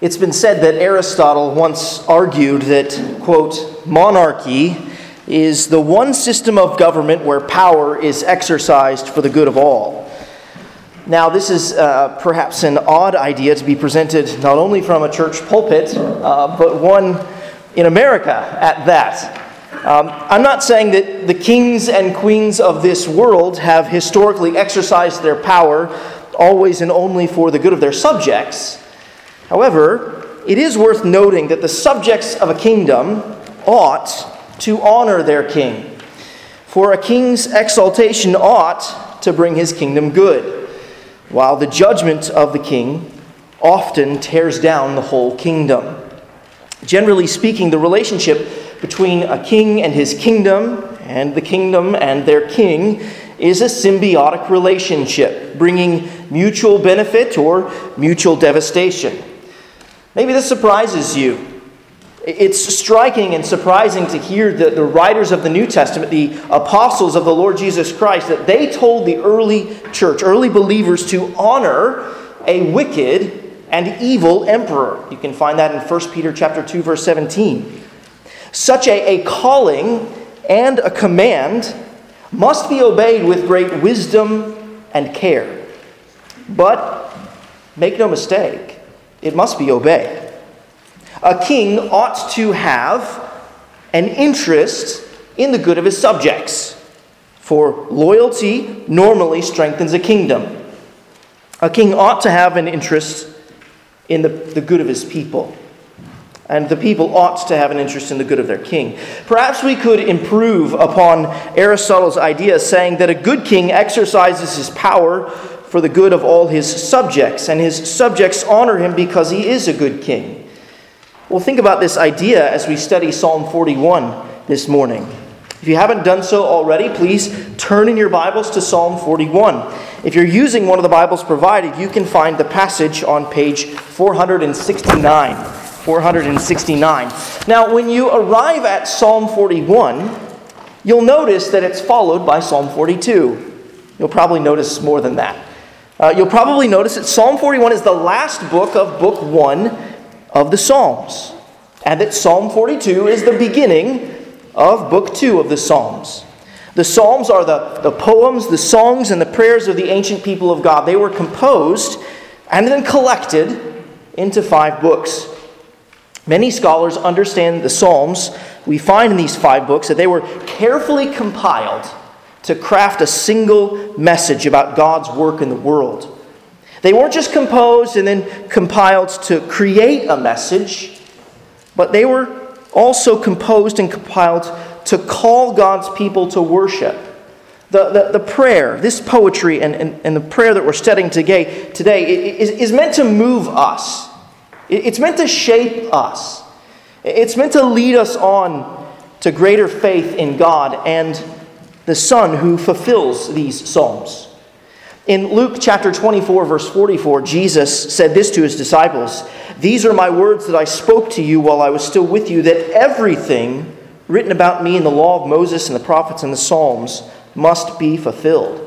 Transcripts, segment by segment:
It's been said that Aristotle once argued that, quote, monarchy is the one system of government where power is exercised for the good of all. Now, this is uh, perhaps an odd idea to be presented not only from a church pulpit, uh, but one in America at that. Um, I'm not saying that the kings and queens of this world have historically exercised their power always and only for the good of their subjects. However, it is worth noting that the subjects of a kingdom ought to honor their king. For a king's exaltation ought to bring his kingdom good, while the judgment of the king often tears down the whole kingdom. Generally speaking, the relationship between a king and his kingdom, and the kingdom and their king, is a symbiotic relationship, bringing mutual benefit or mutual devastation. Maybe this surprises you. It's striking and surprising to hear that the writers of the New Testament, the apostles of the Lord Jesus Christ, that they told the early church, early believers, to honor a wicked and evil emperor. You can find that in 1 Peter chapter 2, verse 17. Such a, a calling and a command must be obeyed with great wisdom and care. But make no mistake, it must be obeyed. A king ought to have an interest in the good of his subjects, for loyalty normally strengthens a kingdom. A king ought to have an interest in the, the good of his people. And the people ought to have an interest in the good of their king. Perhaps we could improve upon Aristotle's idea, saying that a good king exercises his power for the good of all his subjects, and his subjects honor him because he is a good king. Well, think about this idea as we study Psalm 41 this morning. If you haven't done so already, please turn in your Bibles to Psalm 41. If you're using one of the Bibles provided, you can find the passage on page 469. 469. Now, when you arrive at Psalm 41, you'll notice that it's followed by Psalm 42. You'll probably notice more than that. Uh, you'll probably notice that Psalm 41 is the last book of Book 1 of the Psalms, and that Psalm 42 is the beginning of Book 2 of the Psalms. The Psalms are the, the poems, the songs, and the prayers of the ancient people of God. They were composed and then collected into five books. Many scholars understand the Psalms we find in these five books that they were carefully compiled to craft a single message about God's work in the world. They weren't just composed and then compiled to create a message, but they were also composed and compiled to call God's people to worship. The, the, the prayer, this poetry and, and, and the prayer that we're studying today, today is, is meant to move us. It's meant to shape us. It's meant to lead us on to greater faith in God and the Son who fulfills these psalms. In Luke chapter 24, verse 44, Jesus said this to his disciples These are my words that I spoke to you while I was still with you, that everything written about me in the law of Moses and the prophets and the Psalms must be fulfilled.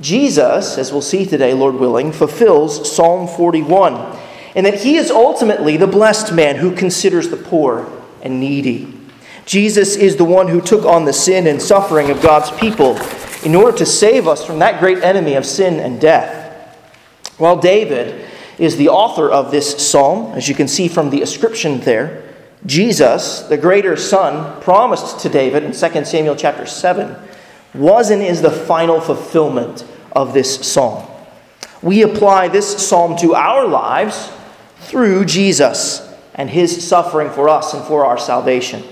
Jesus, as we'll see today, Lord willing, fulfills Psalm 41, and that he is ultimately the blessed man who considers the poor and needy. Jesus is the one who took on the sin and suffering of God's people in order to save us from that great enemy of sin and death. While David is the author of this psalm, as you can see from the inscription there, Jesus, the greater Son, promised to David in 2 Samuel chapter 7, was and is the final fulfillment of this psalm. We apply this psalm to our lives through Jesus and his suffering for us and for our salvation.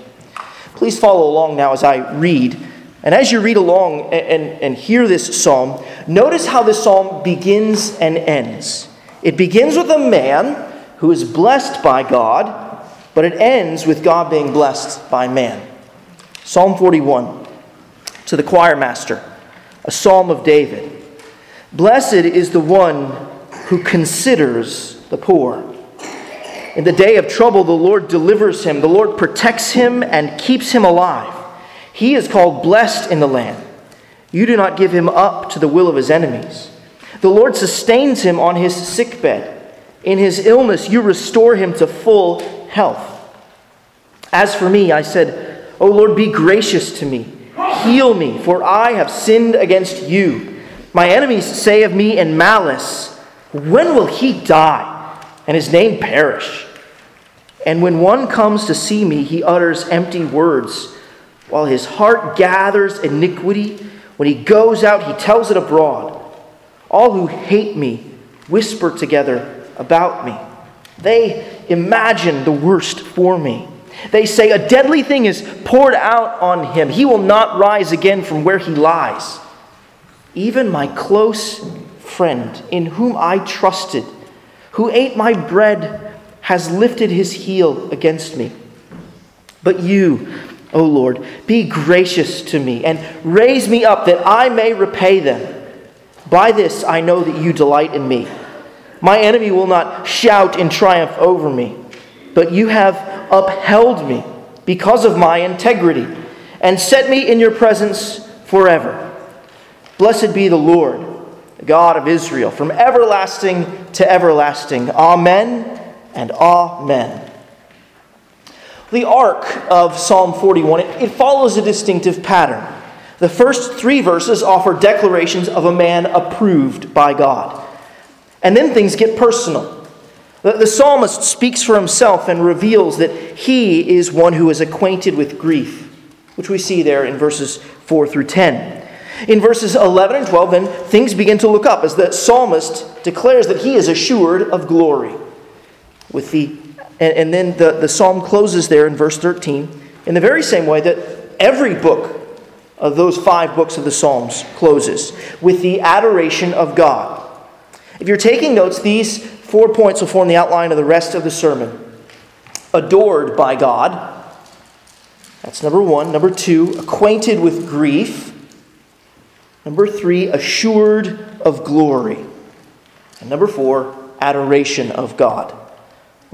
Please follow along now as I read. And as you read along and, and, and hear this psalm, notice how this psalm begins and ends. It begins with a man who is blessed by God, but it ends with God being blessed by man. Psalm 41 to the choir master, a psalm of David. Blessed is the one who considers the poor. In the day of trouble, the Lord delivers him. The Lord protects him and keeps him alive. He is called blessed in the land. You do not give him up to the will of his enemies. The Lord sustains him on his sickbed. In his illness, you restore him to full health. As for me, I said, O Lord, be gracious to me. Heal me, for I have sinned against you. My enemies say of me in malice, When will he die and his name perish? And when one comes to see me, he utters empty words, while his heart gathers iniquity. When he goes out, he tells it abroad. All who hate me whisper together about me. They imagine the worst for me. They say, A deadly thing is poured out on him. He will not rise again from where he lies. Even my close friend, in whom I trusted, who ate my bread, has lifted his heel against me. But you, O Lord, be gracious to me and raise me up that I may repay them. By this I know that you delight in me. My enemy will not shout in triumph over me, but you have upheld me because of my integrity and set me in your presence forever. Blessed be the Lord, God of Israel, from everlasting to everlasting. Amen and amen. The arc of Psalm 41, it, it follows a distinctive pattern. The first three verses offer declarations of a man approved by God. And then things get personal. The, the psalmist speaks for himself and reveals that he is one who is acquainted with grief, which we see there in verses 4 through 10. In verses 11 and 12, then things begin to look up as the psalmist declares that he is assured of glory. With the, and, and then the, the psalm closes there in verse 13 in the very same way that every book of those five books of the Psalms closes with the adoration of God. If you're taking notes, these four points will form the outline of the rest of the sermon. Adored by God. That's number one. Number two, acquainted with grief. Number three, assured of glory. And number four, adoration of God.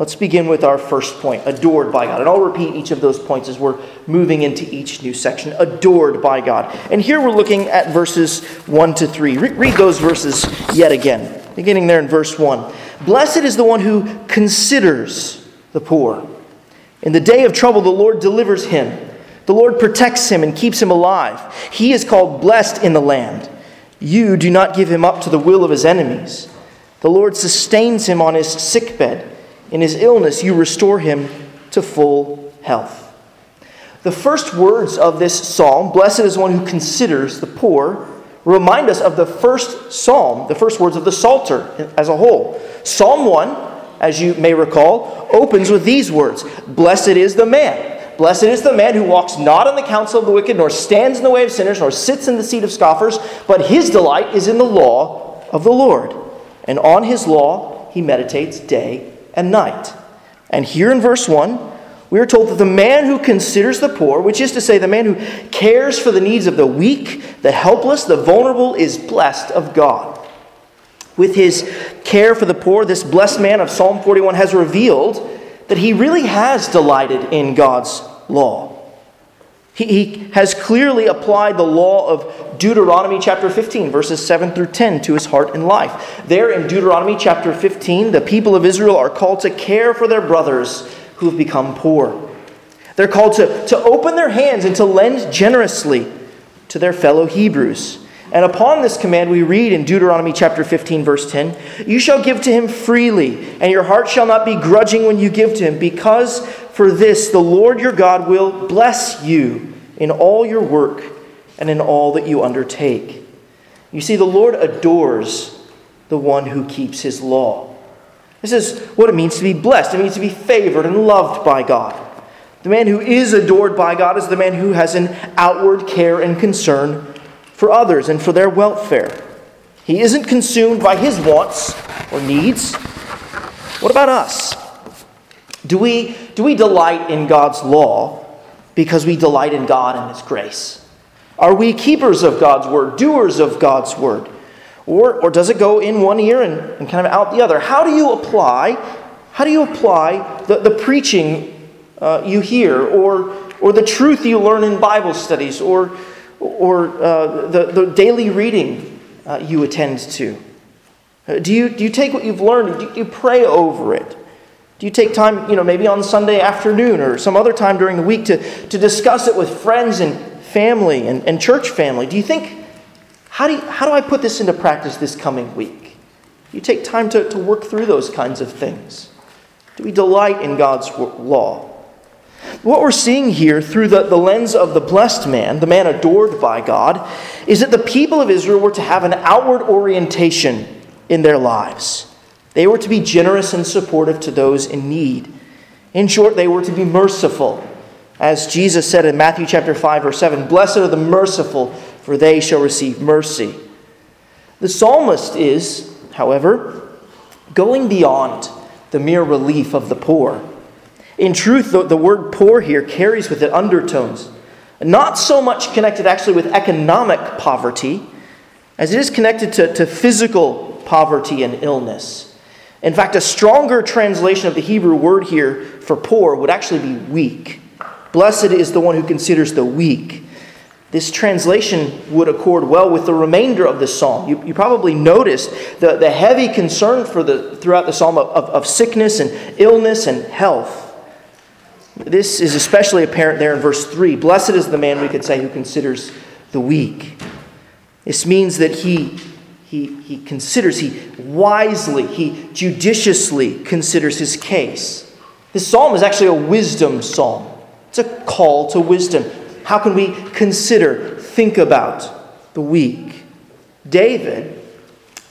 Let's begin with our first point adored by God. And I'll repeat each of those points as we're moving into each new section. Adored by God. And here we're looking at verses 1 to 3. read those verses yet again beginning there in verse 1. Blessed is the one who considers the poor. In the day of trouble, the Lord delivers him. The Lord protects him and keeps him alive. He is called blessed in the land. You do not give him up to the will of his enemies. The Lord sustains him on his sickbed. In his illness, you restore him to full health. The first words of this psalm, blessed is one who considers the poor, remind us of the first psalm, the first words of the Psalter as a whole. Psalm 1, as you may recall, opens with these words Blessed is the man. Blessed is the man who walks not in the counsel of the wicked, nor stands in the way of sinners, nor sits in the seat of scoffers, but his delight is in the law of the Lord. And on his law he meditates day and night. And here in verse 1, we are told that the man who considers the poor, which is to say, the man who cares for the needs of the weak, the helpless, the vulnerable, is blessed of God. With his care for the poor, this blessed man of Psalm 41 has revealed that he really has delighted in God's law. He, he has clearly applied the law of Deuteronomy chapter 15, verses 7 through 10, to his heart and life. There in Deuteronomy chapter 15, the people of Israel are called to care for their brothers who have become poor. They're called to, to open their hands and to lend generously to their fellow Hebrews. And upon this command, we read in Deuteronomy chapter 15, verse 10 You shall give to him freely, and your heart shall not be grudging when you give to him, because for this the Lord your God will bless you in all your work and in all that you undertake. You see, the Lord adores the one who keeps his law. This is what it means to be blessed. It means to be favored and loved by God. The man who is adored by God is the man who has an outward care and concern for others and for their welfare. He isn't consumed by his wants or needs. What about us? Do we, do we delight in God's law because we delight in God and His grace? Are we keepers of God's word, doers of God's word? Or, or does it go in one ear and, and kind of out the other? How do you apply, how do you apply the, the preaching uh, you hear or, or the truth you learn in Bible studies or, or uh, the, the daily reading uh, you attend to? Uh, do you, do you take what you've learned, do you pray over it? Do you take time, you know, maybe on Sunday afternoon or some other time during the week to, to discuss it with friends and family and, and church family? Do you think, how do, you, how do I put this into practice this coming week? You take time to, to work through those kinds of things? Do we delight in God's law? What we're seeing here through the, the lens of the blessed man, the man adored by God, is that the people of Israel were to have an outward orientation in their lives. They were to be generous and supportive to those in need. In short, they were to be merciful. As Jesus said in Matthew chapter 5 verse 7, "Blessed are the merciful, for they shall receive mercy." The psalmist is, however, going beyond the mere relief of the poor. In truth, the, the word poor here carries with it undertones, not so much connected actually with economic poverty as it is connected to, to physical poverty and illness. In fact, a stronger translation of the Hebrew word here for poor would actually be weak. Blessed is the one who considers the weak. This translation would accord well with the remainder of the psalm. You, you probably noticed the, the heavy concern for the, throughout the psalm of, of, of sickness and illness and health. This is especially apparent there in verse 3. Blessed is the man, we could say, who considers the weak. This means that he he, he considers, he wisely, he judiciously considers his case. This psalm is actually a wisdom psalm. It's a call to wisdom. How can we consider, think about the weak? David,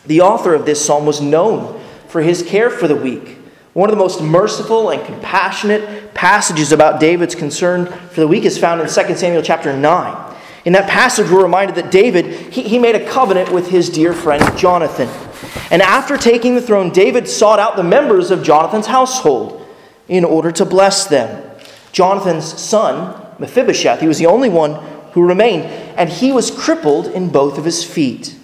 the author of this psalm, was known for his care for the weak. One of the most merciful and compassionate passages about David's concern for the weak is found in 2 Samuel chapter 9. In that passage, we're reminded that David, he, he made a covenant with his dear friend Jonathan. And after taking the throne, David sought out the members of Jonathan's household in order to bless them. Jonathan's son, Mephibosheth, he was the only one who remained, and he was crippled in both of his feet.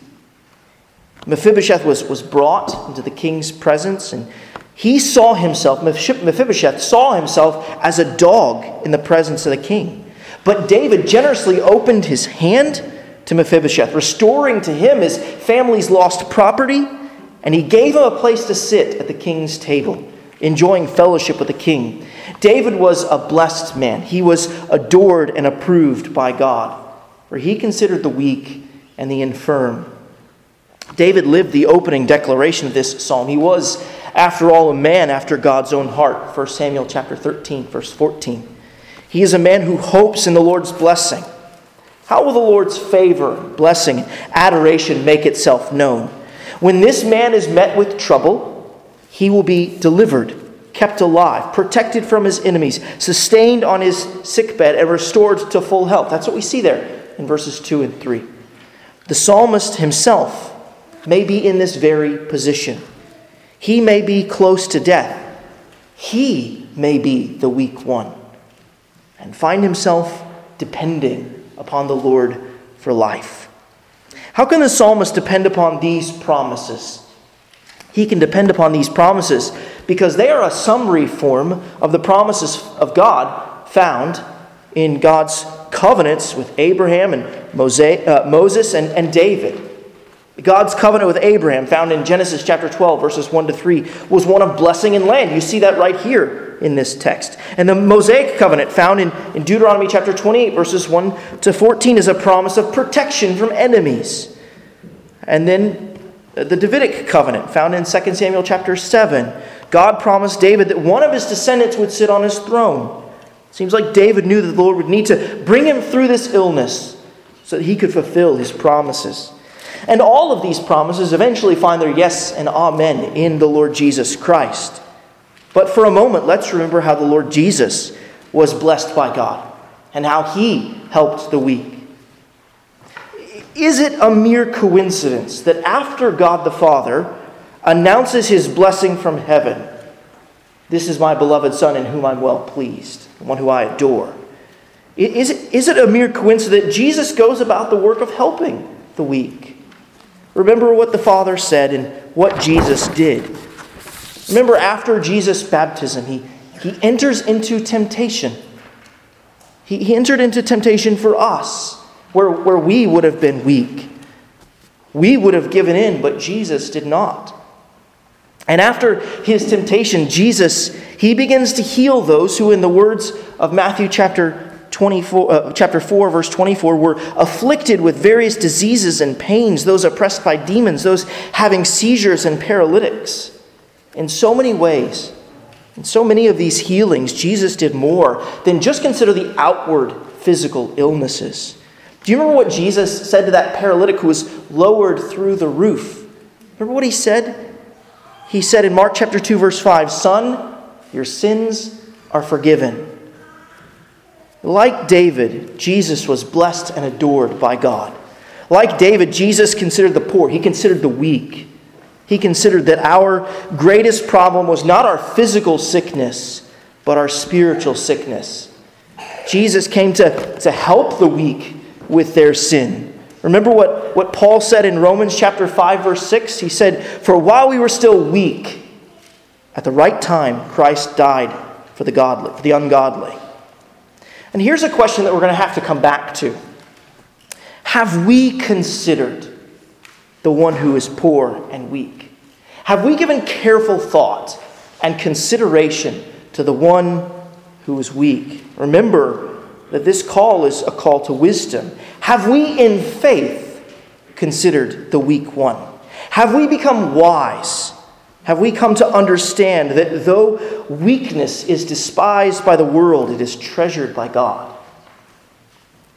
Mephibosheth was, was brought into the king's presence, and he saw himself, Mephibosheth saw himself as a dog in the presence of the king. But David generously opened his hand to Mephibosheth, restoring to him his family's lost property, and he gave him a place to sit at the king's table, enjoying fellowship with the king. David was a blessed man. He was adored and approved by God, for he considered the weak and the infirm. David lived the opening declaration of this psalm. He was, after all, a man after God's own heart. 1 Samuel chapter 13, verse 14. He is a man who hopes in the Lord's blessing. How will the Lord's favor, blessing, adoration make itself known? When this man is met with trouble, he will be delivered, kept alive, protected from his enemies, sustained on his sickbed, and restored to full health. That's what we see there in verses 2 and 3. The psalmist himself may be in this very position. He may be close to death. He may be the weak one and find himself depending upon the Lord for life. How can the psalmist depend upon these promises? He can depend upon these promises because they are a summary form of the promises of God found in God's covenants with Abraham and uh, Moses and, and David. God's covenant with Abraham, found in Genesis chapter 12, verses 1 to 3, was one of blessing and land. You see that right here in this text. And the Mosaic covenant, found in, in Deuteronomy chapter 28, verses 1 to 14, is a promise of protection from enemies. And then the Davidic covenant, found in 2 Samuel chapter 7, God promised David that one of his descendants would sit on his throne. Seems like David knew that the Lord would need to bring him through this illness so that he could fulfill his promises. And all of these promises eventually find their yes and amen in the Lord Jesus Christ. But for a moment, let's remember how the Lord Jesus was blessed by God and how he helped the weak. Is it a mere coincidence that after God the Father announces his blessing from heaven, this is my beloved Son in whom I'm well pleased, the one who I adore? Is it, is it a mere coincidence that Jesus goes about the work of helping the weak? Remember what the Father said and what Jesus did. Remember, after Jesus' baptism, he, he enters into temptation. He, he entered into temptation for us, where, where we would have been weak. We would have given in, but Jesus did not. And after his temptation, Jesus, he begins to heal those who, in the words of Matthew chapter 24, uh, chapter 4, verse 24, were afflicted with various diseases and pains, those oppressed by demons, those having seizures and paralytics. In so many ways, in so many of these healings, Jesus did more than just consider the outward physical illnesses. Do you remember what Jesus said to that paralytic who was lowered through the roof? Remember what he said? He said in Mark chapter 2, verse 5 Son, your sins are forgiven. Like David, Jesus was blessed and adored by God. Like David, Jesus considered the poor, he considered the weak. He considered that our greatest problem was not our physical sickness, but our spiritual sickness. Jesus came to, to help the weak with their sin. Remember what, what Paul said in Romans chapter 5, verse 6? He said, For while we were still weak, at the right time, Christ died for the godly, for the ungodly. And here's a question that we're going to have to come back to Have we considered the one who is poor and weak? Have we given careful thought and consideration to the one who is weak? Remember that this call is a call to wisdom. Have we, in faith, considered the weak one? Have we become wise? Have we come to understand that though weakness is despised by the world, it is treasured by God?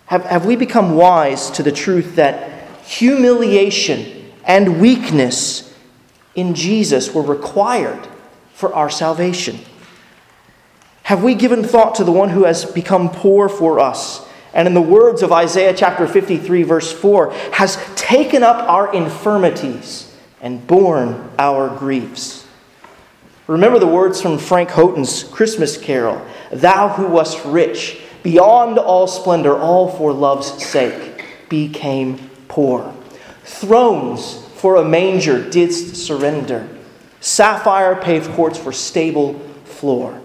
Have, have we become wise to the truth that humiliation and weakness in Jesus were required for our salvation? Have we given thought to the one who has become poor for us? And in the words of Isaiah chapter 53, verse 4, has taken up our infirmities and borne our griefs. Remember the words from Frank Houghton's Christmas carol Thou who wast rich, beyond all splendor, all for love's sake, became poor. Thrones for a manger didst surrender, sapphire paved courts for stable floor.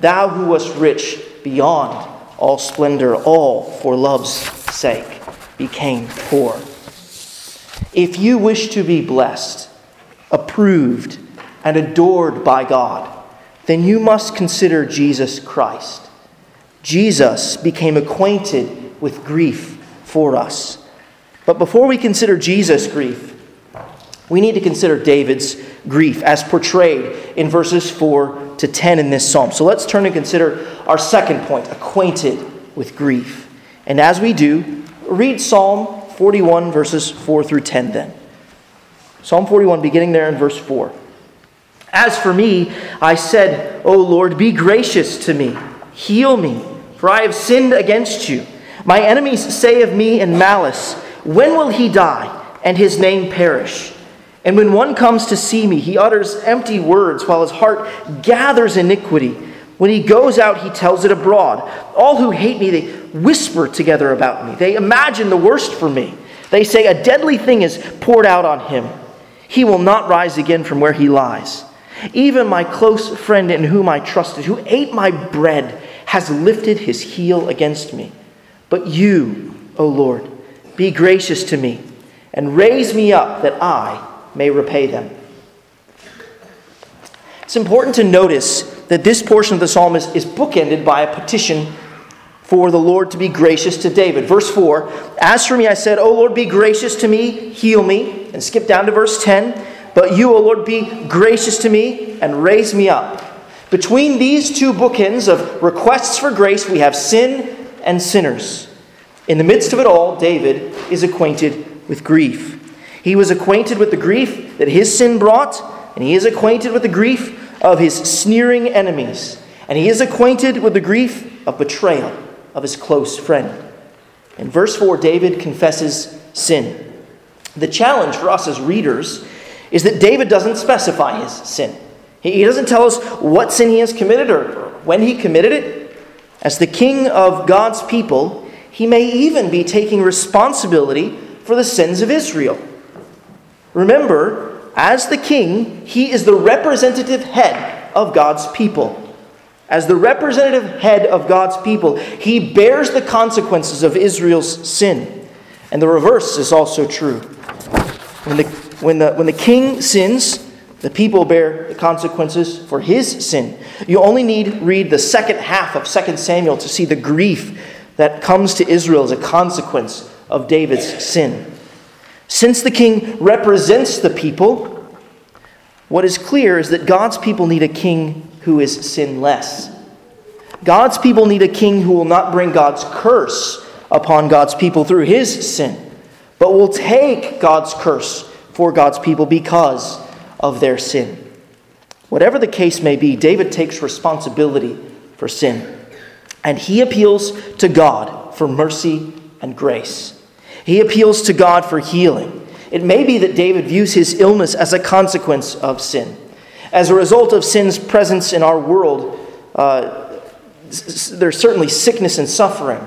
Thou who wast rich, beyond all splendor, all for love's sake, became poor. If you wish to be blessed, approved, and adored by God, then you must consider Jesus Christ. Jesus became acquainted with grief for us. But before we consider Jesus' grief, we need to consider David's grief as portrayed in verses 4 to 10 in this psalm. So let's turn and consider our second point acquainted with grief. And as we do, read Psalm 41, verses 4 through 10 then. Psalm 41, beginning there in verse 4. As for me, I said, O Lord, be gracious to me, heal me, for I have sinned against you. My enemies say of me in malice, When will he die and his name perish? And when one comes to see me, he utters empty words while his heart gathers iniquity. When he goes out, he tells it abroad. All who hate me, they whisper together about me. They imagine the worst for me. They say, A deadly thing is poured out on him. He will not rise again from where he lies. Even my close friend in whom I trusted, who ate my bread, has lifted his heel against me. But you, O Lord, be gracious to me and raise me up that I may repay them. It's important to notice that this portion of the psalm is, is bookended by a petition for the Lord to be gracious to David. Verse 4 As for me, I said, O Lord, be gracious to me, heal me. And skip down to verse 10. But you, O Lord, be gracious to me and raise me up. Between these two bookends of requests for grace, we have sin and sinners. In the midst of it all, David is acquainted with grief. He was acquainted with the grief that his sin brought, and he is acquainted with the grief of his sneering enemies, and he is acquainted with the grief of betrayal of his close friend. In verse 4, David confesses sin. The challenge for us as readers is that David doesn't specify his sin. He doesn't tell us what sin he has committed or when he committed it. As the king of God's people, he may even be taking responsibility for the sins of Israel. Remember, as the king, he is the representative head of God's people. As the representative head of God's people, he bears the consequences of Israel's sin. And the reverse is also true. When the, when the, when the king sins, The people bear the consequences for his sin. You only need read the second half of 2 Samuel to see the grief that comes to Israel as a consequence of David's sin. Since the king represents the people, what is clear is that God's people need a king who is sinless. God's people need a king who will not bring God's curse upon God's people through his sin, but will take God's curse for God's people because of their sin. Whatever the case may be, David takes responsibility for sin, and he appeals to God for mercy and grace. He appeals to God for healing. It may be that David views his illness as a consequence of sin. As a result of sin's presence in our world, uh, there's certainly sickness and suffering.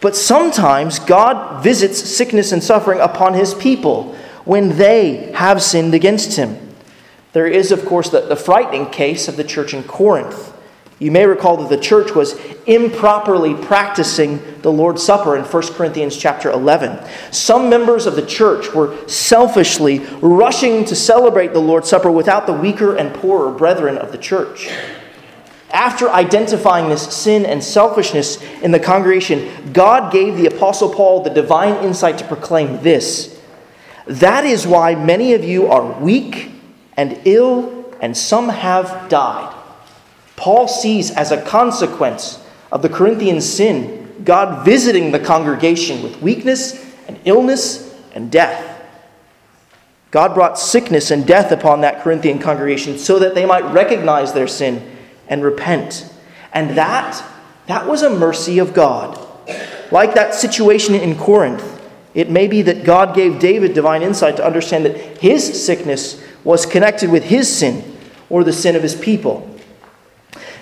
But sometimes God visits sickness and suffering upon his people when they have sinned against him. There is, of course, the, the frightening case of the church in Corinth. You may recall that the church was improperly practicing the Lord's Supper in 1 Corinthians chapter 11. Some members of the church were selfishly rushing to celebrate the Lord's Supper without the weaker and poorer brethren of the church. After identifying this sin and selfishness in the congregation, God gave the Apostle Paul the divine insight to proclaim this. That is why many of you are weak and ill, and some have died. Paul sees as a consequence of the Corinthian sin God visiting the congregation with weakness and illness and death. God brought sickness and death upon that Corinthian congregation so that they might recognize their sin and repent. And that that was a mercy of God. Like that situation in Corinth, it may be that God gave David divine insight to understand that his sickness was connected with his sin or the sin of his people.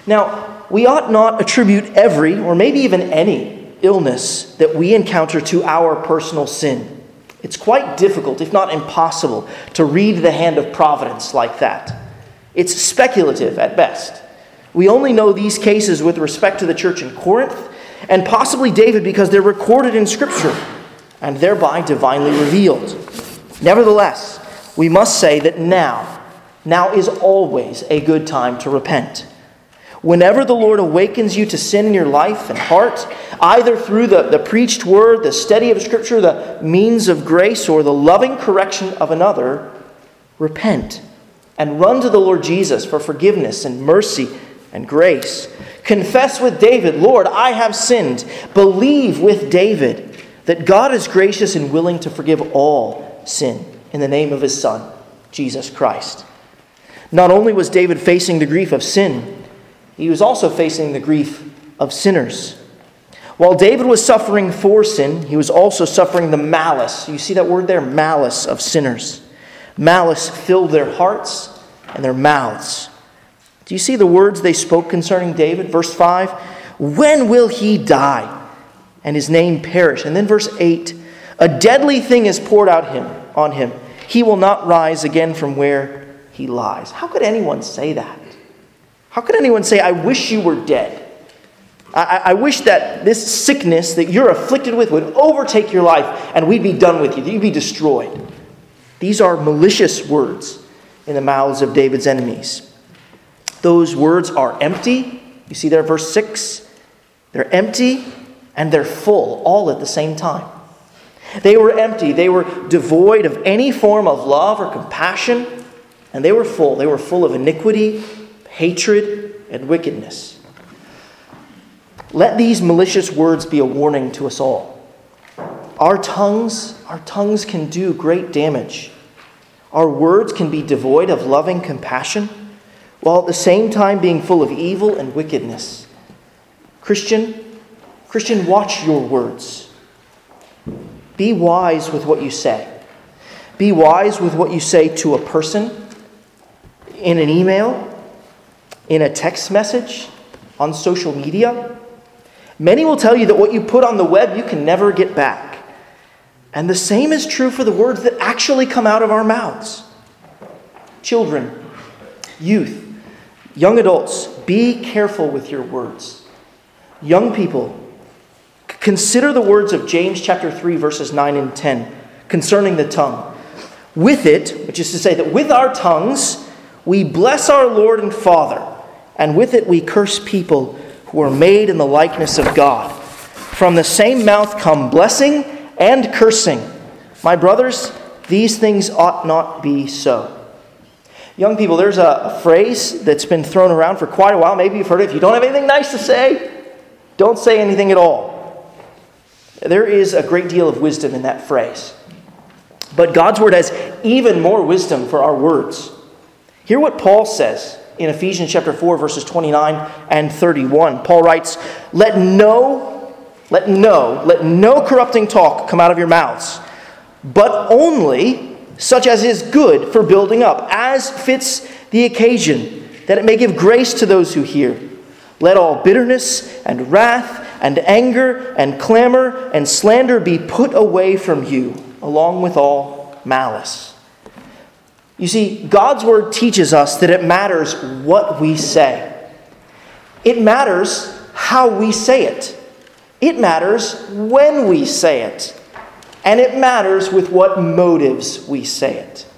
Now, we ought not attribute every, or maybe even any, illness that we encounter to our personal sin. It's quite difficult, if not impossible, to read the hand of providence like that. It's speculative at best. We only know these cases with respect to the church in Corinth and possibly David because they're recorded in Scripture and thereby divinely revealed. Nevertheless, we must say that now, now is always a good time to repent. Whenever the Lord awakens you to sin in your life and heart, either through the, the preached word, the study of Scripture, the means of grace, or the loving correction of another, repent and run to the Lord Jesus for forgiveness and mercy and grace. Confess with David, Lord, I have sinned. Believe with David that God is gracious and willing to forgive all sin in the name of his Son, Jesus Christ. Not only was David facing the grief of sin, he was also facing the grief of sinners. While David was suffering for sin, he was also suffering the malice. You see that word there? Malice of sinners. Malice filled their hearts and their mouths. Do you see the words they spoke concerning David? Verse 5 When will he die and his name perish? And then verse 8 A deadly thing is poured out him on him. He will not rise again from where he lies. How could anyone say that? How could anyone say, I wish you were dead? I, I, wish that this sickness that you're afflicted with would overtake your life and we'd be done with you, you'd be destroyed. These are malicious words in the mouths of David's enemies. Those words are empty. You see there, verse 6? They're empty and they're full all at the same time. They were empty, they were devoid of any form of love or compassion, and they were full. They were full of iniquity hatred, and wickedness. Let these malicious words be a warning to us all. Our tongues, our tongues can do great damage. Our words can be devoid of loving compassion, while at the same time being full of evil and wickedness. Christian, Christian, watch your words. Be wise with what you say. Be wise with what you say to a person in an email, in a text message, on social media. Many will tell you that what you put on the web you can never get back. And the same is true for the words that actually come out of our mouths. Children, youth, young adults, be careful with your words. Young people, consider the words of James chapter 3 verses 9 and 10 concerning the tongue. With it, which is to say that with our tongues We bless our Lord and Father, and with it we curse people who are made in the likeness of God. From the same mouth come blessing and cursing. My brothers, these things ought not be so. Young people, there's a, phrase that's been thrown around for quite a while. Maybe you've heard it. If you don't have anything nice to say, don't say anything at all. There is a great deal of wisdom in that phrase. But God's word has even more wisdom for our words. Hear what Paul says in Ephesians chapter 4 verses 29 and 31. Paul writes, "Let no let no let no corrupting talk come out of your mouths, but only such as is good for building up, as fits the occasion, that it may give grace to those who hear. Let all bitterness and wrath and anger and clamor and slander be put away from you, along with all malice." You see, God's word teaches us that it matters what we say. It matters how we say it. It matters when we say it. And it matters with what motives we say it.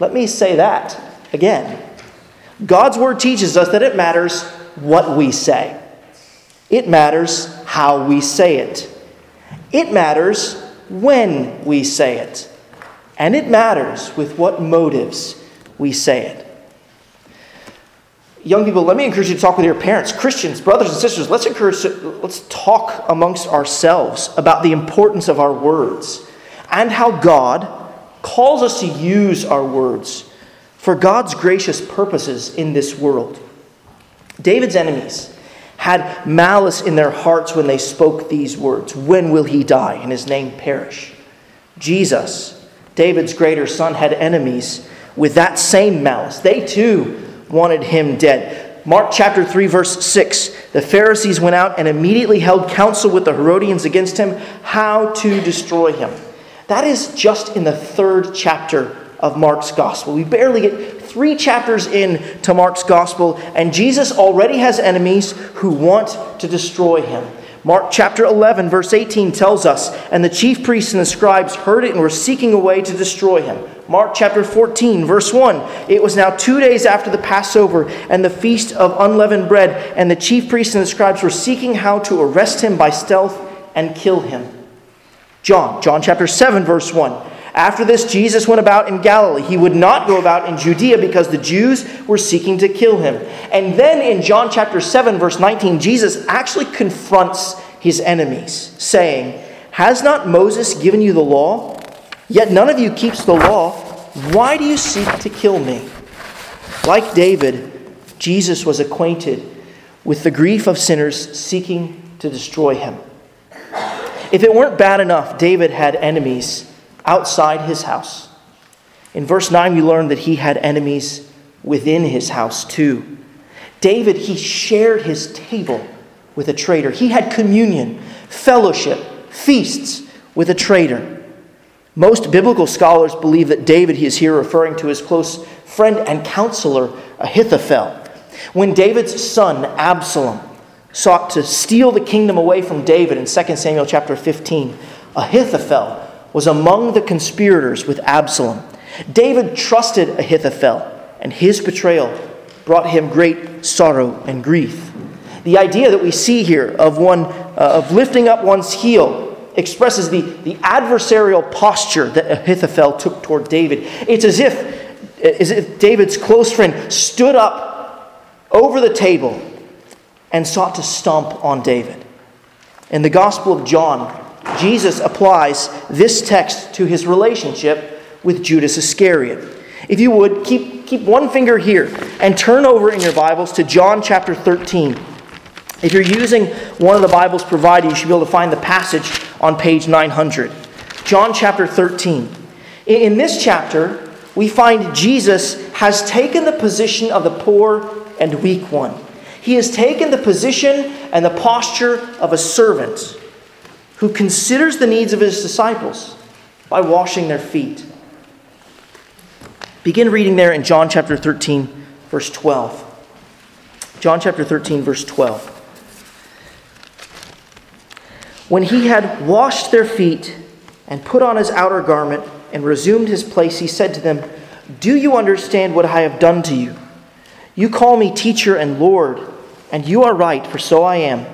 Let me say that again. God's word teaches us that it matters what we say. It matters how we say it. It matters when we say it. And it matters with what motives we say it. Young people, let me encourage you to talk with your parents, Christians, brothers and sisters. Let's encourage, let's talk amongst ourselves about the importance of our words and how God calls us to use our words for God's gracious purposes in this world. David's enemies had malice in their hearts when they spoke these words When will he die and his name perish? Jesus David's greater son had enemies with that same malice. They too wanted him dead. Mark chapter 3, verse 6 the Pharisees went out and immediately held counsel with the Herodians against him how to destroy him. That is just in the third chapter of Mark's gospel. We barely get three chapters in to Mark's gospel, and Jesus already has enemies who want to destroy him. Mark chapter 11, verse 18 tells us, And the chief priests and the scribes heard it and were seeking a way to destroy him. Mark chapter 14, verse 1 It was now two days after the Passover and the feast of unleavened bread, and the chief priests and the scribes were seeking how to arrest him by stealth and kill him. John, John chapter 7, verse 1. After this, Jesus went about in Galilee. He would not go about in Judea because the Jews were seeking to kill him. And then in John chapter 7, verse 19, Jesus actually confronts his enemies, saying, Has not Moses given you the law? Yet none of you keeps the law. Why do you seek to kill me? Like David, Jesus was acquainted with the grief of sinners seeking to destroy him. If it weren't bad enough, David had enemies outside his house. In verse 9, we learn that he had enemies within his house too. David, he shared his table with a traitor. He had communion, fellowship, feasts with a traitor. Most biblical scholars believe that David, he is here referring to his close friend and counselor, Ahithophel. When David's son, Absalom, sought to steal the kingdom away from David in 2 Samuel chapter 15, Ahithophel was among the conspirators with Absalom. David trusted Ahithophel, and his betrayal brought him great sorrow and grief. The idea that we see here of one uh, of lifting up one's heel expresses the, the adversarial posture that Ahithophel took toward David. It's as if, as if David's close friend stood up over the table and sought to stomp on David. In the Gospel of John, Jesus applies this text to his relationship with Judas Iscariot. If you would, keep, keep one finger here and turn over in your Bibles to John chapter 13. If you're using one of the Bibles provided, you should be able to find the passage on page 900. John chapter 13. In this chapter, we find Jesus has taken the position of the poor and weak one. He has taken the position and the posture of a servant who considers the needs of his disciples by washing their feet. Begin reading there in John chapter 13, verse 12. John chapter 13, verse 12. When he had washed their feet and put on his outer garment and resumed his place, he said to them, Do you understand what I have done to you? You call me teacher and Lord, and you are right, for so I am.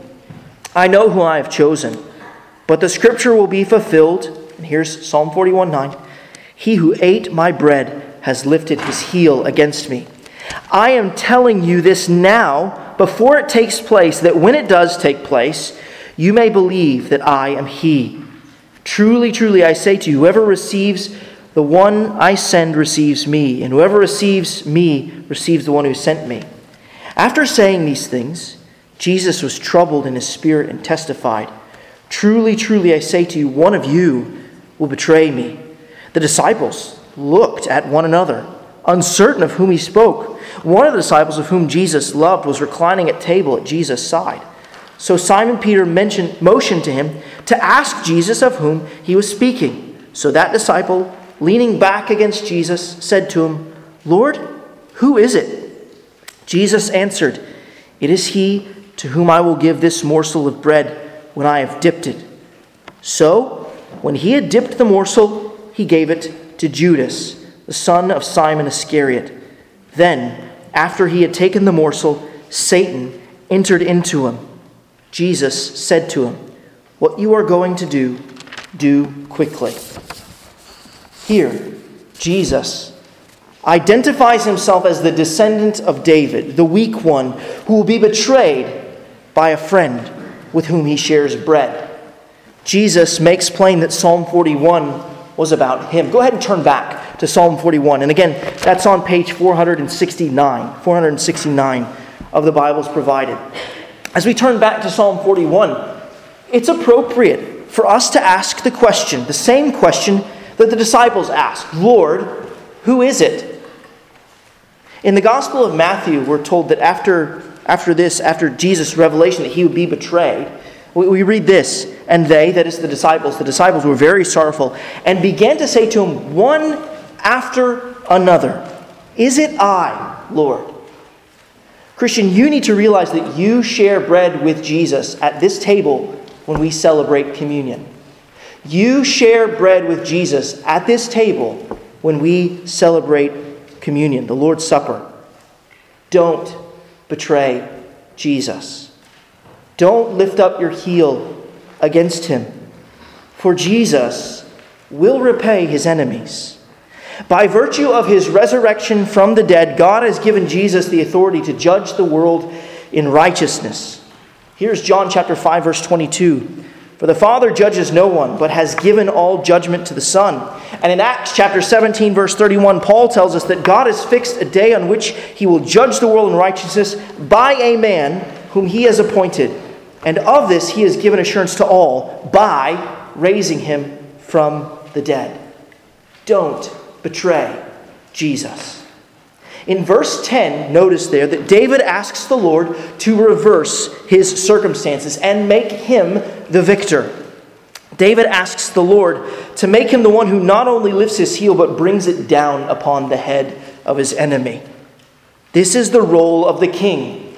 I know who I have chosen, but the scripture will be fulfilled. And here's Psalm 41 9. He who ate my bread has lifted his heel against me. I am telling you this now, before it takes place, that when it does take place, you may believe that I am he. Truly, truly, I say to you, whoever receives the one I send receives me, and whoever receives me receives the one who sent me. After saying these things, Jesus was troubled in his spirit and testified, Truly, truly, I say to you, one of you will betray me. The disciples looked at one another, uncertain of whom he spoke. One of the disciples of whom Jesus loved was reclining at table at Jesus' side. So Simon Peter mentioned, motioned to him to ask Jesus of whom he was speaking. So that disciple, leaning back against Jesus, said to him, Lord, who is it? Jesus answered, It is he to whom I will give this morsel of bread when I have dipped it. So, when he had dipped the morsel, he gave it to Judas, the son of Simon Iscariot. Then, after he had taken the morsel, Satan entered into him. Jesus said to him, What you are going to do, do quickly. Here, Jesus identifies himself as the descendant of David, the weak one who will be betrayed by a friend with whom he shares bread. Jesus makes plain that Psalm 41 was about him. Go ahead and turn back to Psalm 41. And again, that's on page 469, 469 of the Bibles provided. As we turn back to Psalm 41, it's appropriate for us to ask the question, the same question that the disciples asked Lord, who is it? In the Gospel of Matthew, we're told that after, after this, after Jesus' revelation that he would be betrayed, we, we read this, and they, that is the disciples, the disciples were very sorrowful, and began to say to him, one after another, Is it I, Lord? Christian, you need to realize that you share bread with Jesus at this table when we celebrate communion. You share bread with Jesus at this table when we celebrate communion, the Lord's Supper. Don't betray Jesus. Don't lift up your heel against him, for Jesus will repay his enemies. By virtue of his resurrection from the dead, God has given Jesus the authority to judge the world in righteousness. Here's John chapter 5 verse 22. For the Father judges no one, but has given all judgment to the Son. And in Acts chapter 17, verse 31, Paul tells us that God has fixed a day on which he will judge the world in righteousness by a man whom he has appointed. And of this he has given assurance to all by raising him from the dead. Don't betray Jesus. In verse 10, notice there that David asks the Lord to reverse his circumstances and make him the victor. David asks the Lord to make him the one who not only lifts his heel but brings it down upon the head of his enemy. This is the role of the king.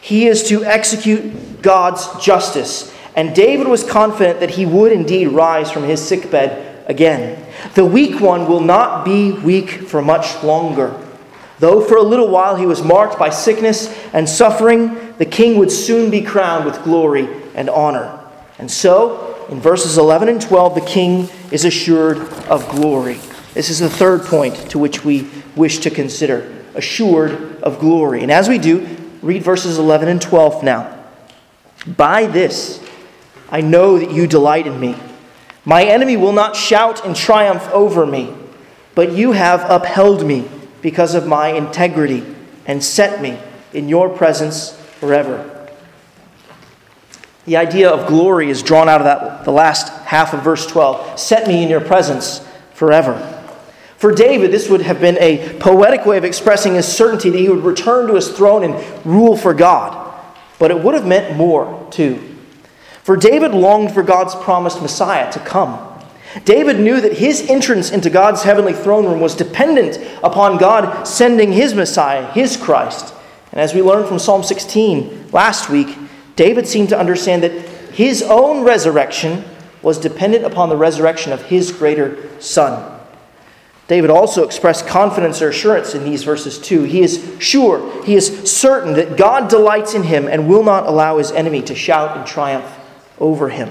He is to execute God's justice. And David was confident that he would indeed rise from his sickbed again. The weak one will not be weak for much longer. Though for a little while he was marked by sickness and suffering, the king would soon be crowned with glory and honor. And so, in verses 11 and 12, the king is assured of glory. This is the third point to which we wish to consider assured of glory. And as we do, read verses 11 and 12 now. By this I know that you delight in me. My enemy will not shout in triumph over me, but you have upheld me because of my integrity and set me in your presence forever. The idea of glory is drawn out of that, the last half of verse 12. Set me in your presence forever. For David, this would have been a poetic way of expressing his certainty that he would return to his throne and rule for God. But it would have meant more, too. For David longed for God's promised Messiah to come. David knew that his entrance into God's heavenly throne room was dependent upon God sending his Messiah, his Christ. And as we learned from Psalm 16 last week, David seemed to understand that his own resurrection was dependent upon the resurrection of his greater Son. David also expressed confidence or assurance in these verses too. He is sure, he is certain that God delights in him and will not allow his enemy to shout in triumph over him.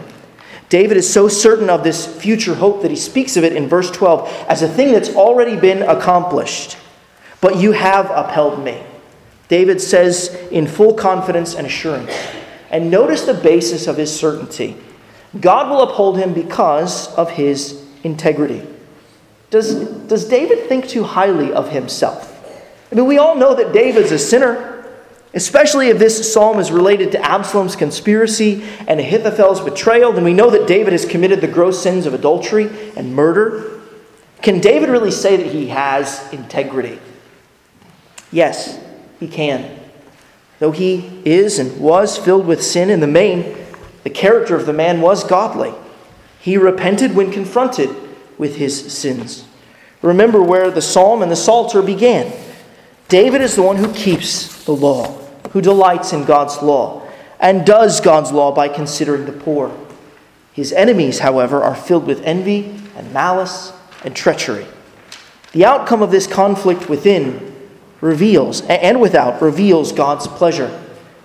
David is so certain of this future hope that he speaks of it in verse 12 as a thing that's already been accomplished. But you have upheld me. David says in full confidence and assurance. And notice the basis of his certainty God will uphold him because of his integrity. Does, does David think too highly of himself? I mean, we all know that David's a sinner, especially if this psalm is related to Absalom's conspiracy and Ahithophel's betrayal, then we know that David has committed the gross sins of adultery and murder. Can David really say that he has integrity? Yes, he can. Though he is and was filled with sin in the main, the character of the man was godly. He repented when confronted with his sins. Remember where the psalm and the psalter began. David is the one who keeps the law, who delights in God's law, and does God's law by considering the poor. His enemies, however, are filled with envy and malice and treachery. The outcome of this conflict within reveals, and without, reveals God's pleasure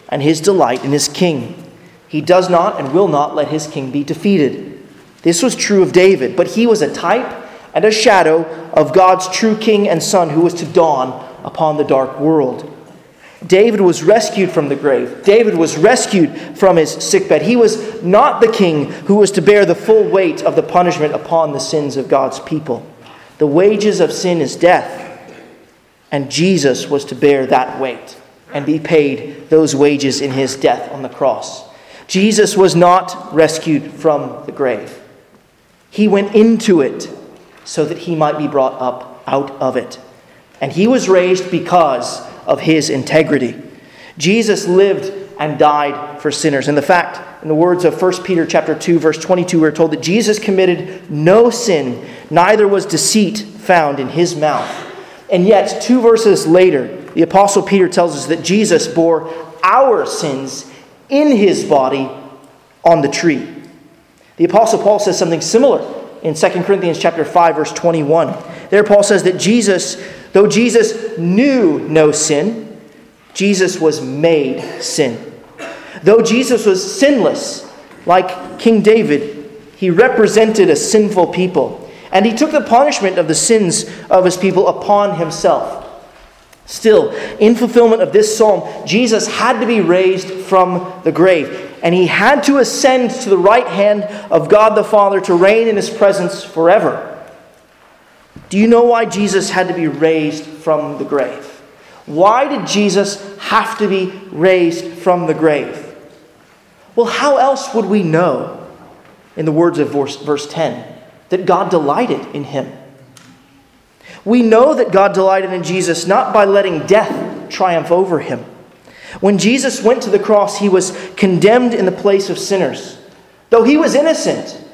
and his delight in his king. He does not and will not let his king be defeated. This was true of David, but he was a type and a shadow of God's true king and son who was to dawn upon the dark world. David was rescued from the grave. David was rescued from his sickbed. He was not the king who was to bear the full weight of the punishment upon the sins of God's people. The wages of sin is death, and Jesus was to bear that weight and be paid those wages in his death on the cross. Jesus was not rescued from the grave, he went into it so that he might be brought up out of it. And he was raised because of his integrity. Jesus lived and died for sinners. And the fact, in the words of 1 Peter chapter 2 verse 22, we're told that Jesus committed no sin, neither was deceit found in his mouth. And yet, two verses later, the apostle Peter tells us that Jesus bore our sins in his body on the tree. The apostle Paul says something similar in 2 Corinthians chapter 5 verse 21. There Paul says that Jesus, though Jesus knew no sin, Jesus was made sin. Though Jesus was sinless, like King David, he represented a sinful people, and he took the punishment of the sins of his people upon himself. Still, in fulfillment of this psalm, Jesus had to be raised from the grave and he had to ascend to the right hand of God the Father to reign in his presence forever. Do you know why Jesus had to be raised from the grave? Why did Jesus have to be raised from the grave? Well, how else would we know, in the words of verse, verse 10, that God delighted in him? We know that God delighted in Jesus not by letting death triumph over him when Jesus went to the cross, he was condemned in the place of sinners. Though he was innocent,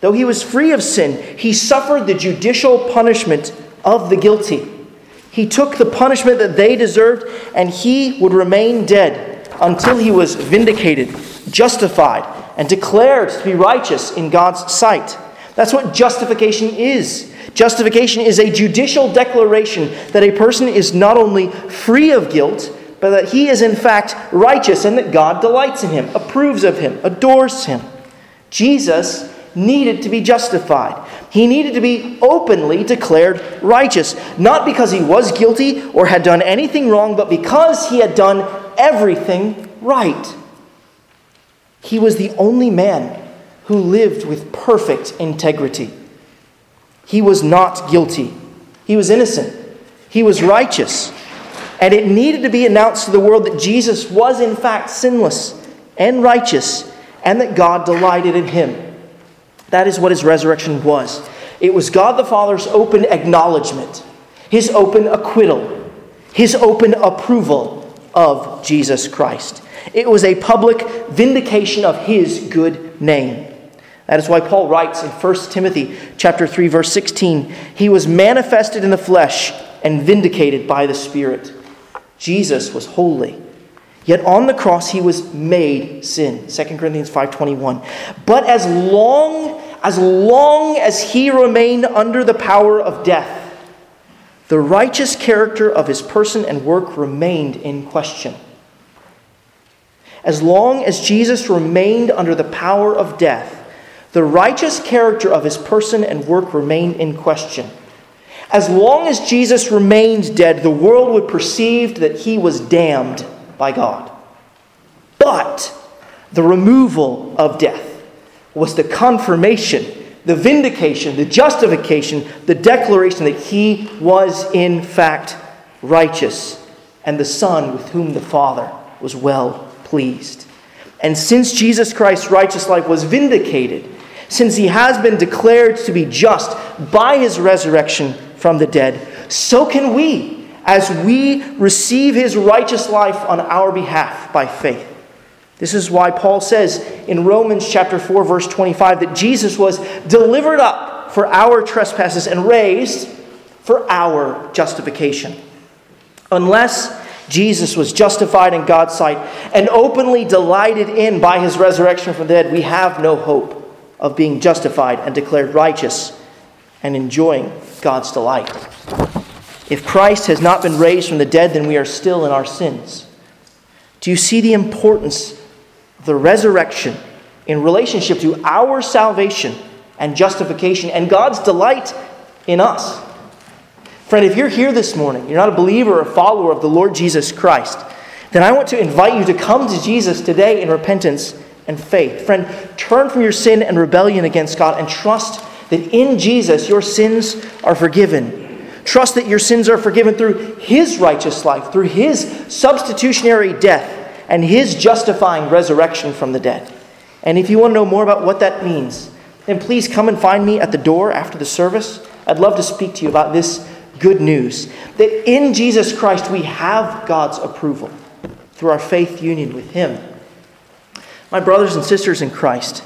though he was free of sin, he suffered the judicial punishment of the guilty. He took the punishment that they deserved, and he would remain dead until he was vindicated, justified, and declared to be righteous in God's sight. That's what justification is. Justification is a judicial declaration that a person is not only free of guilt, but that he is in fact righteous and that God delights in him, approves of him, adores him. Jesus needed to be justified. He needed to be openly declared righteous, not because he was guilty or had done anything wrong, but because he had done everything right. He was the only man who lived with perfect integrity. He was not guilty. He was innocent. He was righteous. And it needed to be announced to the world that Jesus was, in fact, sinless and righteous, and that God delighted in him. That is what his resurrection was. It was God the Father's open acknowledgement, his open acquittal, his open approval of Jesus Christ. It was a public vindication of his good name. That is why Paul writes in 1 Timothy chapter 3 verse 16, he was manifested in the flesh and vindicated by the Spirit. Jesus was holy. Yet on the cross he was made sin. 2 Corinthians 5:21. But as long as long as he remained under the power of death, the righteous character of his person and work remained in question. As long as Jesus remained under the power of death, the righteous character of his person and work remained in question. As long as Jesus remained dead, the world would perceive that he was damned by God. But the removal of death was the confirmation, the vindication, the justification, the declaration that he was in fact righteous and the Son with whom the Father was well pleased. And since Jesus Christ's righteous life was vindicated, since he has been declared to be just by his resurrection from the dead, so can we as we receive his righteous life on our behalf by faith. This is why Paul says in Romans chapter 4 verse 25 that Jesus was delivered up for our trespasses and raised for our justification. Unless Jesus was justified in God's sight and openly delighted in by his resurrection from the dead, we have no hope of being justified and declared righteous and enjoying God's delight. If Christ has not been raised from the dead, then we are still in our sins. Do you see the importance of the resurrection in relationship to our salvation and justification and God's delight in us? Friend, if you're here this morning, you're not a believer or a follower of the Lord Jesus Christ, then I want to invite you to come to Jesus today in repentance and faith. Friend, turn from your sin and rebellion against God and trust that in Jesus your sins are forgiven Trust that your sins are forgiven through His righteous life, through His substitutionary death, and His justifying resurrection from the dead. And if you want to know more about what that means, then please come and find me at the door after the service. I'd love to speak to you about this good news that in Jesus Christ we have God's approval through our faith union with Him. My brothers and sisters in Christ,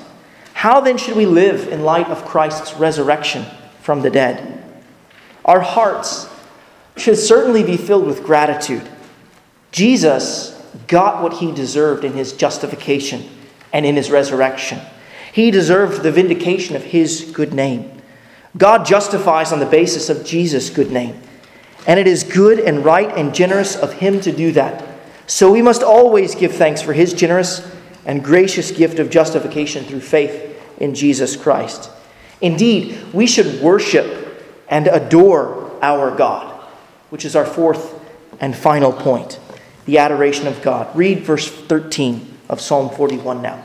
how then should we live in light of Christ's resurrection from the dead? Our hearts should certainly be filled with gratitude. Jesus got what he deserved in his justification and in his resurrection. He deserved the vindication of his good name. God justifies on the basis of Jesus' good name. And it is good and right and generous of him to do that. So we must always give thanks for his generous and gracious gift of justification through faith in Jesus Christ. Indeed, we should worship and adore our God, which is our fourth and final point the adoration of God. Read verse 13 of Psalm 41 now.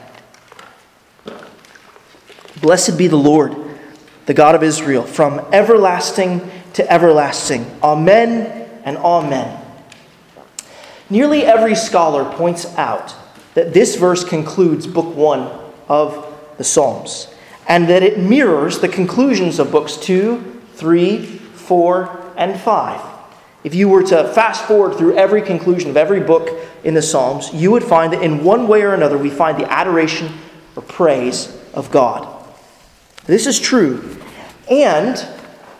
Blessed be the Lord, the God of Israel, from everlasting to everlasting. Amen and amen. Nearly every scholar points out that this verse concludes book one of the Psalms, and that it mirrors the conclusions of books two 3, 4, and 5. If you were to fast forward through every conclusion of every book in the Psalms, you would find that in one way or another we find the adoration or praise of God. This is true. And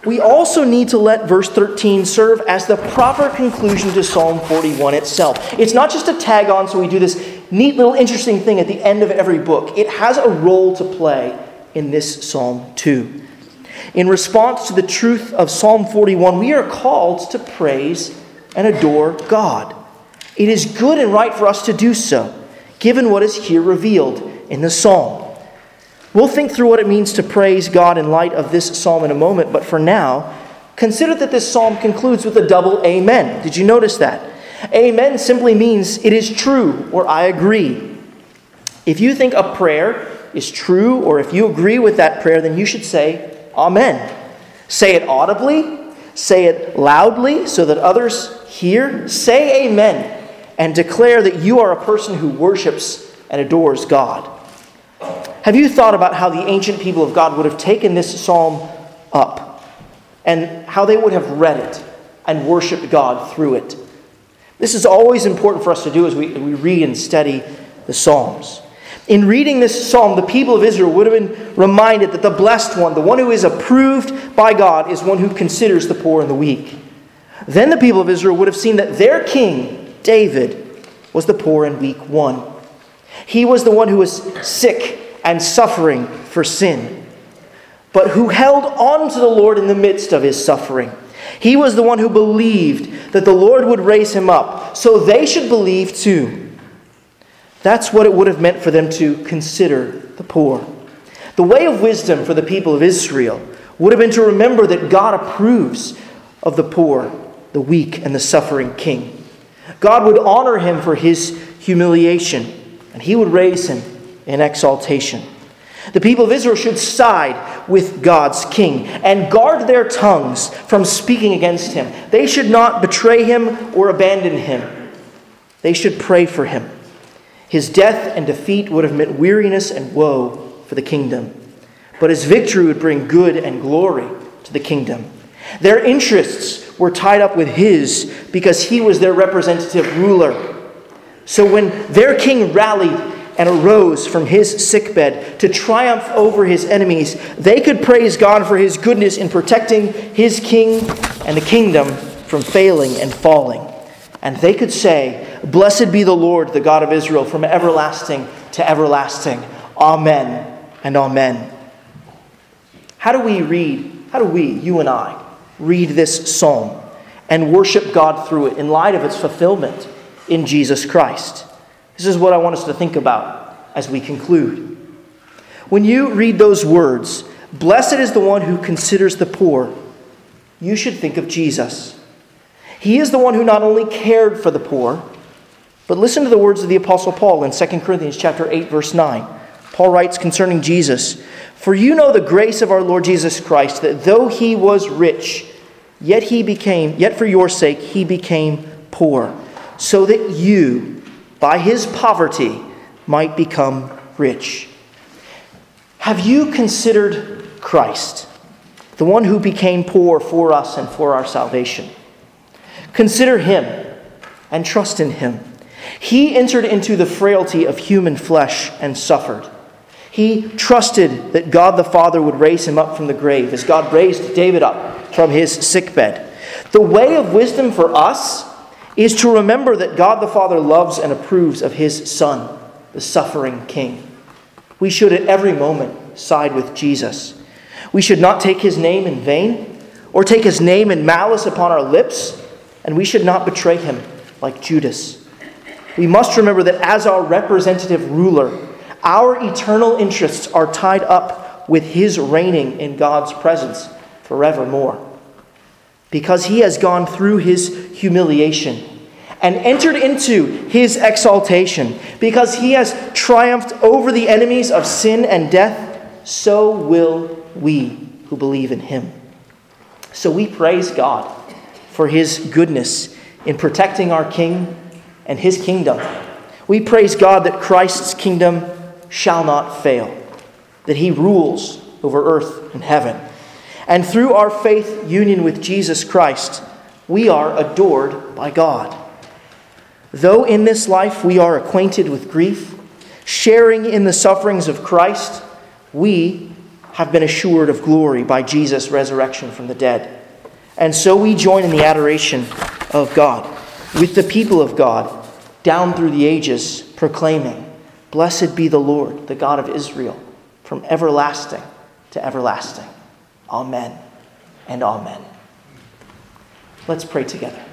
we also need to let verse 13 serve as the proper conclusion to Psalm 41 itself. It's not just a tag on, so we do this neat little interesting thing at the end of every book. It has a role to play in this psalm too. In response to the truth of Psalm 41, we are called to praise and adore God. It is good and right for us to do so, given what is here revealed in the psalm. We'll think through what it means to praise God in light of this psalm in a moment, but for now, consider that this psalm concludes with a double amen. Did you notice that? Amen simply means it is true or I agree. If you think a prayer is true or if you agree with that prayer, then you should say Amen. Say it audibly, say it loudly so that others hear. Say amen and declare that you are a person who worships and adores God. Have you thought about how the ancient people of God would have taken this psalm up and how they would have read it and worshiped God through it. This is always important for us to do as we, we read and study the Psalms. In reading this psalm, the people of Israel would have been reminded that the blessed one, the one who is approved by God, is one who considers the poor and the weak. Then the people of Israel would have seen that their king, David, was the poor and weak one. He was the one who was sick and suffering for sin, but who held on to the Lord in the midst of his suffering. He was the one who believed that the Lord would raise him up, so they should believe too. That's what it would have meant for them to consider the poor. The way of wisdom for the people of Israel would have been to remember that God approves of the poor, the weak, and the suffering king. God would honor him for his humiliation, and he would raise him in exaltation. The people of Israel should side with God's king and guard their tongues from speaking against him. They should not betray him or abandon him. They should pray for him. His death and defeat would have meant weariness and woe for the kingdom, but his victory would bring good and glory to the kingdom. Their interests were tied up with his because he was their representative ruler. So when their king rallied and arose from his sickbed to triumph over his enemies, they could praise God for his goodness in protecting his king and the kingdom from failing and falling. And they could say, Blessed be the Lord, the God of Israel, from everlasting to everlasting. Amen and amen. How do we read, how do we, you and I, read this psalm and worship God through it in light of its fulfillment in Jesus Christ? This is what I want us to think about as we conclude. When you read those words, blessed is the one who considers the poor, you should think of Jesus. He is the one who not only cared for the poor, but listen to the words of the apostle Paul in 2 Corinthians chapter 8 verse 9. Paul writes concerning Jesus, "For you know the grace of our Lord Jesus Christ that though he was rich, yet he became yet for your sake he became poor, so that you by his poverty might become rich." Have you considered Christ, the one who became poor for us and for our salvation? Consider him and trust in him. He entered into the frailty of human flesh and suffered. He trusted that God the Father would raise him up from the grave, as God raised David up from his sickbed. The way of wisdom for us is to remember that God the Father loves and approves of his Son, the suffering King. We should at every moment side with Jesus. We should not take his name in vain or take his name in malice upon our lips, and we should not betray him like Judas we must remember that as our representative ruler, our eternal interests are tied up with his reigning in God's presence forevermore. Because he has gone through his humiliation and entered into his exaltation, because he has triumphed over the enemies of sin and death, so will we who believe in him. So we praise God for his goodness in protecting our King and his kingdom. We praise God that Christ's kingdom shall not fail, that he rules over earth and heaven. And through our faith union with Jesus Christ, we are adored by God. Though in this life we are acquainted with grief, sharing in the sufferings of Christ, we have been assured of glory by Jesus' resurrection from the dead. And so we join in the adoration of God with the people of God down through the ages, proclaiming, Blessed be the Lord, the God of Israel, from everlasting to everlasting. Amen and amen. Let's pray together.